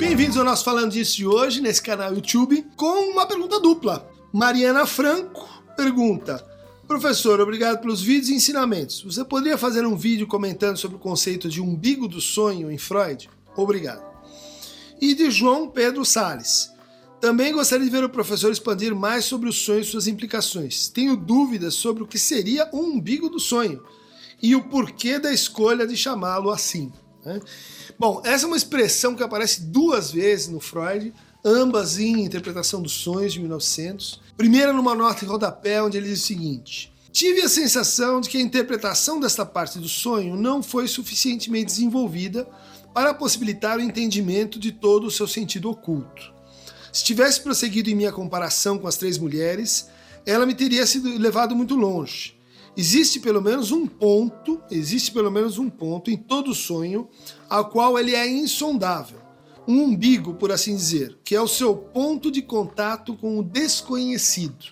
Bem-vindos ao nosso Falando Disso de hoje, nesse canal YouTube, com uma pergunta dupla. Mariana Franco pergunta: Professor, obrigado pelos vídeos e ensinamentos. Você poderia fazer um vídeo comentando sobre o conceito de umbigo do sonho em Freud? Obrigado. E de João Pedro Sales. Também gostaria de ver o professor expandir mais sobre o sonho e suas implicações. Tenho dúvidas sobre o que seria o umbigo do sonho e o porquê da escolha de chamá-lo assim. Né? Bom, essa é uma expressão que aparece duas vezes no Freud, ambas em Interpretação dos Sonhos, de 1900. Primeira numa nota em rodapé, onde ele diz o seguinte: Tive a sensação de que a interpretação desta parte do sonho não foi suficientemente desenvolvida para possibilitar o entendimento de todo o seu sentido oculto. Se tivesse prosseguido em minha comparação com as três mulheres, ela me teria sido levado muito longe. Existe pelo menos um ponto, existe pelo menos um ponto em todo sonho ao qual ele é insondável. Um umbigo, por assim dizer, que é o seu ponto de contato com o desconhecido.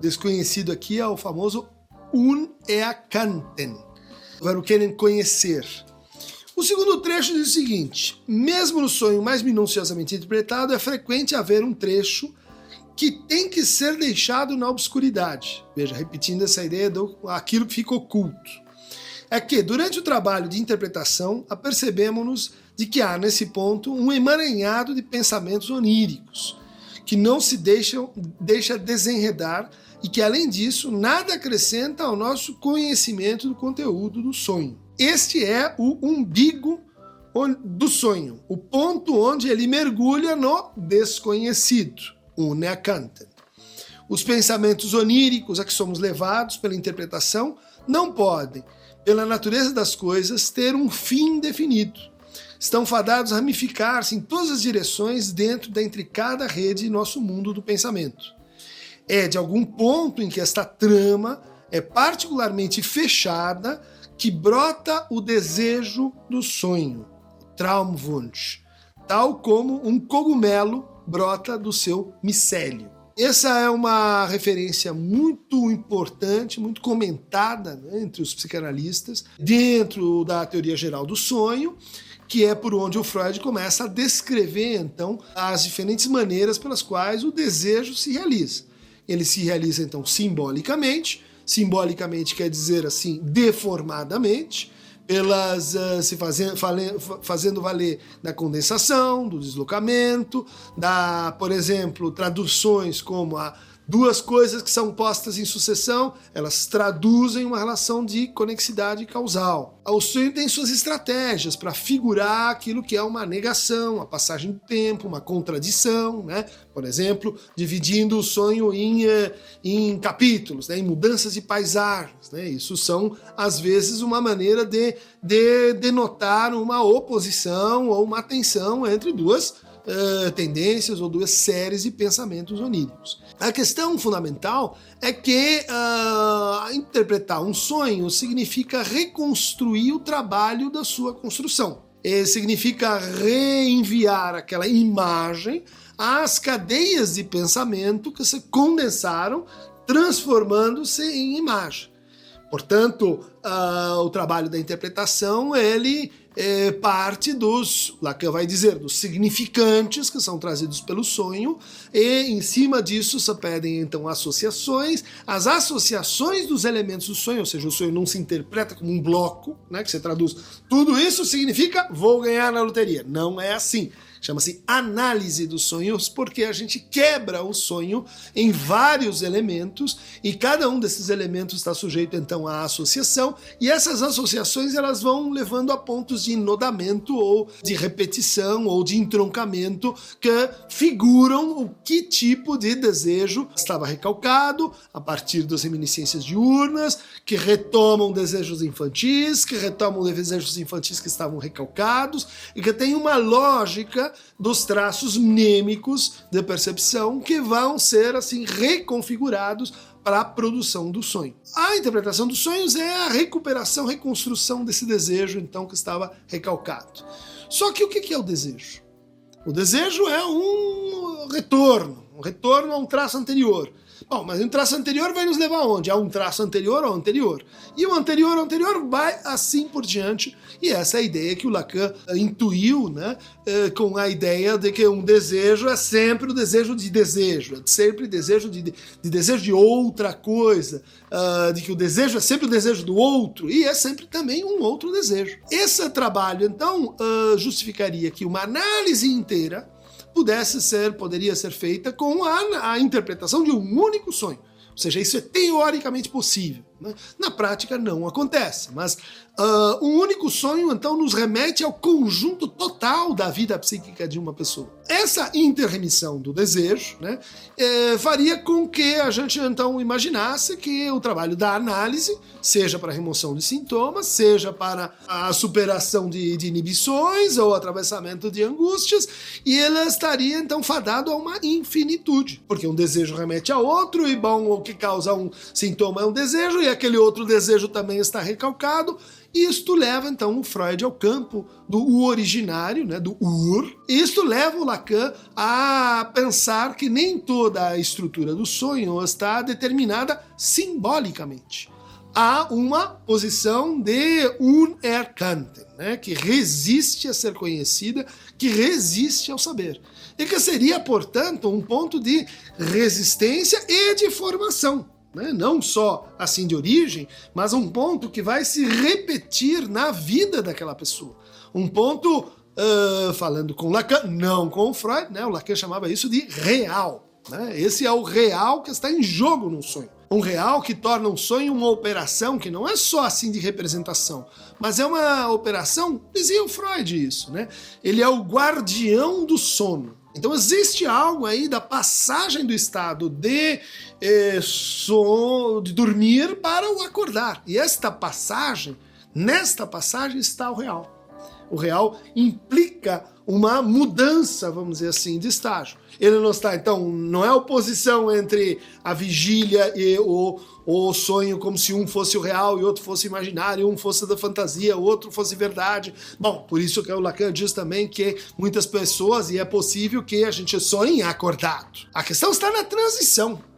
Desconhecido aqui é o famoso unerkannten. o querem conhecer. O segundo trecho diz o seguinte: mesmo no sonho mais minuciosamente interpretado, é frequente haver um trecho que tem que ser deixado na obscuridade. Veja, repetindo essa ideia do aquilo que fica oculto. É que, durante o trabalho de interpretação, apercebemos-nos de que há, nesse ponto, um emaranhado de pensamentos oníricos, que não se deixam, deixa desenredar e que, além disso, nada acrescenta ao nosso conhecimento do conteúdo do sonho. Este é o umbigo do sonho, o ponto onde ele mergulha no desconhecido unerkannten. Os pensamentos oníricos a que somos levados pela interpretação não podem, pela natureza das coisas, ter um fim definido. Estão fadados a ramificar-se em todas as direções dentro da intricada rede nosso mundo do pensamento. É de algum ponto em que esta trama é particularmente fechada que brota o desejo do sonho, Traumwunsch, tal como um cogumelo brota do seu micélio. Essa é uma referência muito importante, muito comentada né, entre os psicanalistas, dentro da teoria geral do sonho, que é por onde o Freud começa a descrever, então, as diferentes maneiras pelas quais o desejo se realiza. Ele se realiza, então, simbolicamente, simbolicamente quer dizer assim, deformadamente, pelas uh, se fazendo, fazendo valer da condensação, do deslocamento, da, por exemplo, traduções como a duas coisas que são postas em sucessão, elas traduzem uma relação de conexidade causal. O sonho tem suas estratégias para figurar aquilo que é uma negação, a passagem do tempo, uma contradição, né? Por exemplo, dividindo o sonho em, eh, em capítulos, né? em mudanças de paisagens. Né? Isso são, às vezes, uma maneira de, de denotar uma oposição ou uma tensão entre duas uh, tendências ou duas séries de pensamentos oníricos. A questão fundamental é que uh, interpretar um sonho significa reconstruir o trabalho da sua construção. E significa reenviar aquela imagem às cadeias de pensamento que se condensaram, transformando-se em imagem. Portanto, uh, o trabalho da interpretação ele é parte dos, Lacan vai dizer, dos significantes que são trazidos pelo sonho, e em cima disso se pedem então associações. As associações dos elementos do sonho, ou seja, o sonho não se interpreta como um bloco, né, que você traduz. Tudo isso significa vou ganhar na loteria. Não é assim. Chama-se análise dos sonhos, porque a gente quebra o sonho em vários elementos e cada um desses elementos está sujeito então à associação. E essas associações elas vão levando a pontos de enodamento ou de repetição ou de entroncamento que figuram o que tipo de desejo estava recalcado a partir das reminiscências diurnas, que retomam desejos infantis, que retomam desejos infantis que estavam recalcados e que tem uma lógica dos traços mnêmicos de percepção que vão ser assim reconfigurados para a produção do sonho. A interpretação dos sonhos é a recuperação, reconstrução desse desejo então que estava recalcado. Só que o que é o desejo? O desejo é um retorno, um retorno a um traço anterior. Bom, mas um traço anterior vai nos levar aonde? A um traço anterior ao anterior. E o anterior ao anterior vai assim por diante. E essa é a ideia que o Lacan uh, intuiu, né? Uh, com a ideia de que um desejo é sempre o desejo de desejo, é sempre desejo de, de, de desejo de outra coisa, uh, de que o desejo é sempre o desejo do outro, e é sempre também um outro desejo. Esse trabalho, então, justificaria que uma análise inteira pudesse ser, poderia ser feita com a, a interpretação de um único sonho. Ou seja, isso é teoricamente possível. Né? Na prática não acontece, mas uh, um único sonho então nos remete ao conjunto total da vida psíquica de uma pessoa. Essa interremissão do desejo né, é, faria com que a gente então imaginasse que o trabalho da análise, seja para a remoção de sintomas, seja para a superação de, de inibições ou atravessamento de angústias, e ela estaria então fadado a uma infinitude, porque um desejo remete a outro, e bom, o que causa um sintoma é um desejo, e aquele outro desejo também está recalcado. Isto leva então o Freud ao campo do originário, né, do ur. Isto leva o Lacan a pensar que nem toda a estrutura do sonho está determinada simbolicamente. Há uma posição de unerkannten, né, que resiste a ser conhecida, que resiste ao saber. E que seria, portanto, um ponto de resistência e de formação né? não só assim de origem, mas um ponto que vai se repetir na vida daquela pessoa. Um ponto, uh, falando com Lacan, não com Freud, né? o Lacan chamava isso de real. Né? Esse é o real que está em jogo no sonho. Um real que torna um sonho uma operação que não é só assim de representação, mas é uma operação, dizia o Freud isso, né? Ele é o guardião do sono. Então existe algo aí da passagem do estado de eh, de dormir para o acordar. E esta passagem, nesta passagem está o real. O real implica uma mudança, vamos dizer assim, de estágio. Ele não está, então, não é oposição entre a vigília e o, o sonho, como se um fosse o real e outro fosse imaginário, um fosse da fantasia, outro fosse verdade. Bom, por isso que o Lacan diz também que muitas pessoas, e é possível que a gente sonhe acordado. A questão está na transição.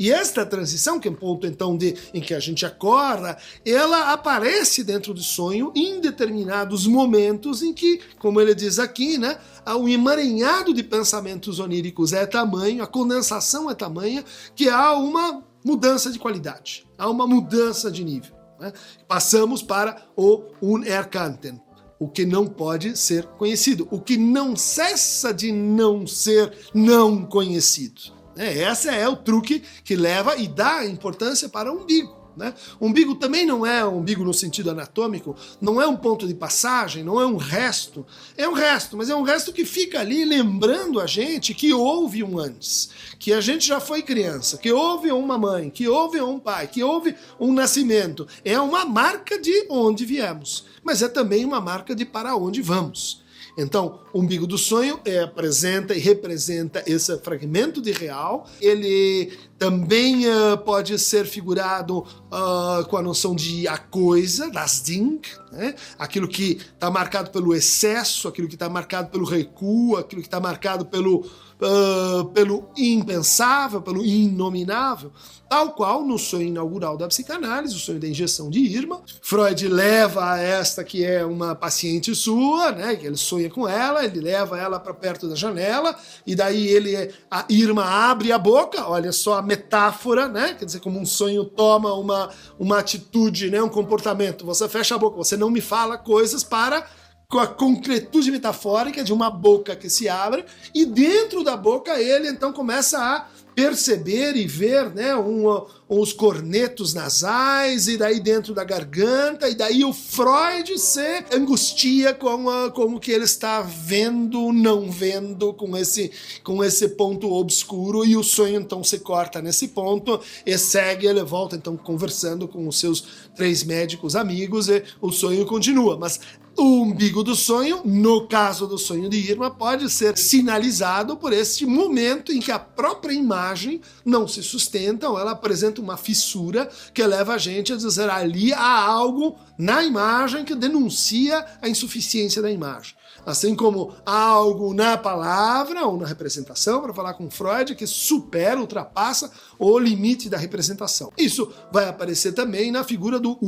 E esta transição, que é um ponto então de, em que a gente acorda, ela aparece dentro do sonho em determinados momentos em que, como ele diz aqui, né, o emaranhado de pensamentos oníricos é tamanho, a condensação é tamanha, que há uma mudança de qualidade, há uma mudança de nível. Né? Passamos para o Unerkannten, o que não pode ser conhecido, o que não cessa de não ser não conhecido. É, esse é o truque que leva e dá importância para o umbigo. Né? O umbigo também não é um umbigo no sentido anatômico, não é um ponto de passagem, não é um resto. É um resto, mas é um resto que fica ali lembrando a gente que houve um antes, que a gente já foi criança, que houve uma mãe, que houve um pai, que houve um nascimento. É uma marca de onde viemos, mas é também uma marca de para onde vamos. Então, o umbigo do sonho é, apresenta e representa esse fragmento de real. Ele também uh, pode ser figurado uh, com a noção de a coisa, das Ding, né? aquilo que está marcado pelo excesso, aquilo que está marcado pelo recuo, aquilo que está marcado pelo uh, pelo impensável, pelo inominável, tal qual no sonho inaugural da psicanálise, o sonho da injeção de Irma. Freud leva a esta que é uma paciente sua, né, que ele sonha com ela, ele leva ela para perto da janela e daí ele a Irma abre a boca, olha só a metáfora, né? Quer dizer, como um sonho toma uma uma atitude, né, um comportamento. Você fecha a boca, você não me fala coisas para com a concretude metafórica de uma boca que se abre, e dentro da boca ele então começa a perceber e ver né, um, os cornetos nasais, e daí dentro da garganta, e daí o Freud se angustia com, a, com o que ele está vendo, não vendo, com esse, com esse ponto obscuro, e o sonho então se corta nesse ponto, e segue, ele volta então conversando com os seus três médicos amigos, e o sonho continua. Mas O umbigo do sonho, no caso do sonho de Irma, pode ser sinalizado por este momento em que a própria imagem não se sustenta ou ela apresenta uma fissura que leva a gente a dizer ali há algo na imagem que denuncia a insuficiência da imagem. Assim como há algo na palavra ou na representação, para falar com Freud, que supera, ultrapassa o limite da representação. Isso vai aparecer também na figura do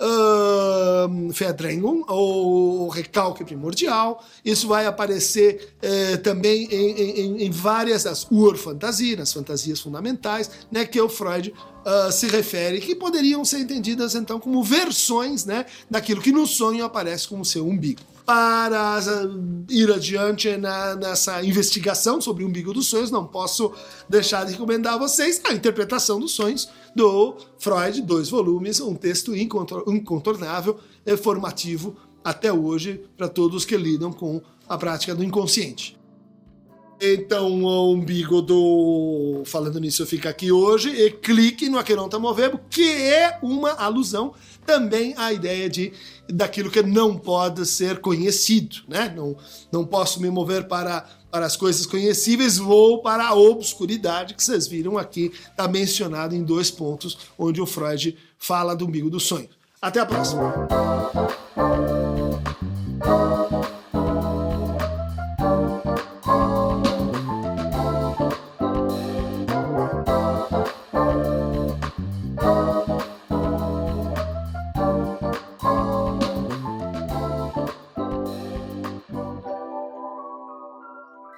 uh, ou recalque primordial. Isso vai aparecer uh, também em, em, em, várias das Urfantasias, nas fantasias fundamentais, né, que o Freud uh, se refere, que poderiam ser entendidas então como versões né, daquilo que no sonho aparece como seu umbigo para ir adiante na, nessa investigação sobre o umbigo dos sonhos, não posso deixar de recomendar a vocês a interpretação dos sonhos do Freud, dois volumes, um texto incontornável e formativo até hoje para todos que lidam com a prática do inconsciente. Então, o umbigo do. Falando nisso, fica aqui hoje. E clique no Aqueronta Movebo, que é uma alusão também à ideia de daquilo que não pode ser conhecido. Né? Não, não posso me mover para, para as coisas conhecíveis, vou para a obscuridade, que vocês viram aqui, está mencionado em dois pontos, onde o Freud fala do umbigo do sonho. Até a próxima!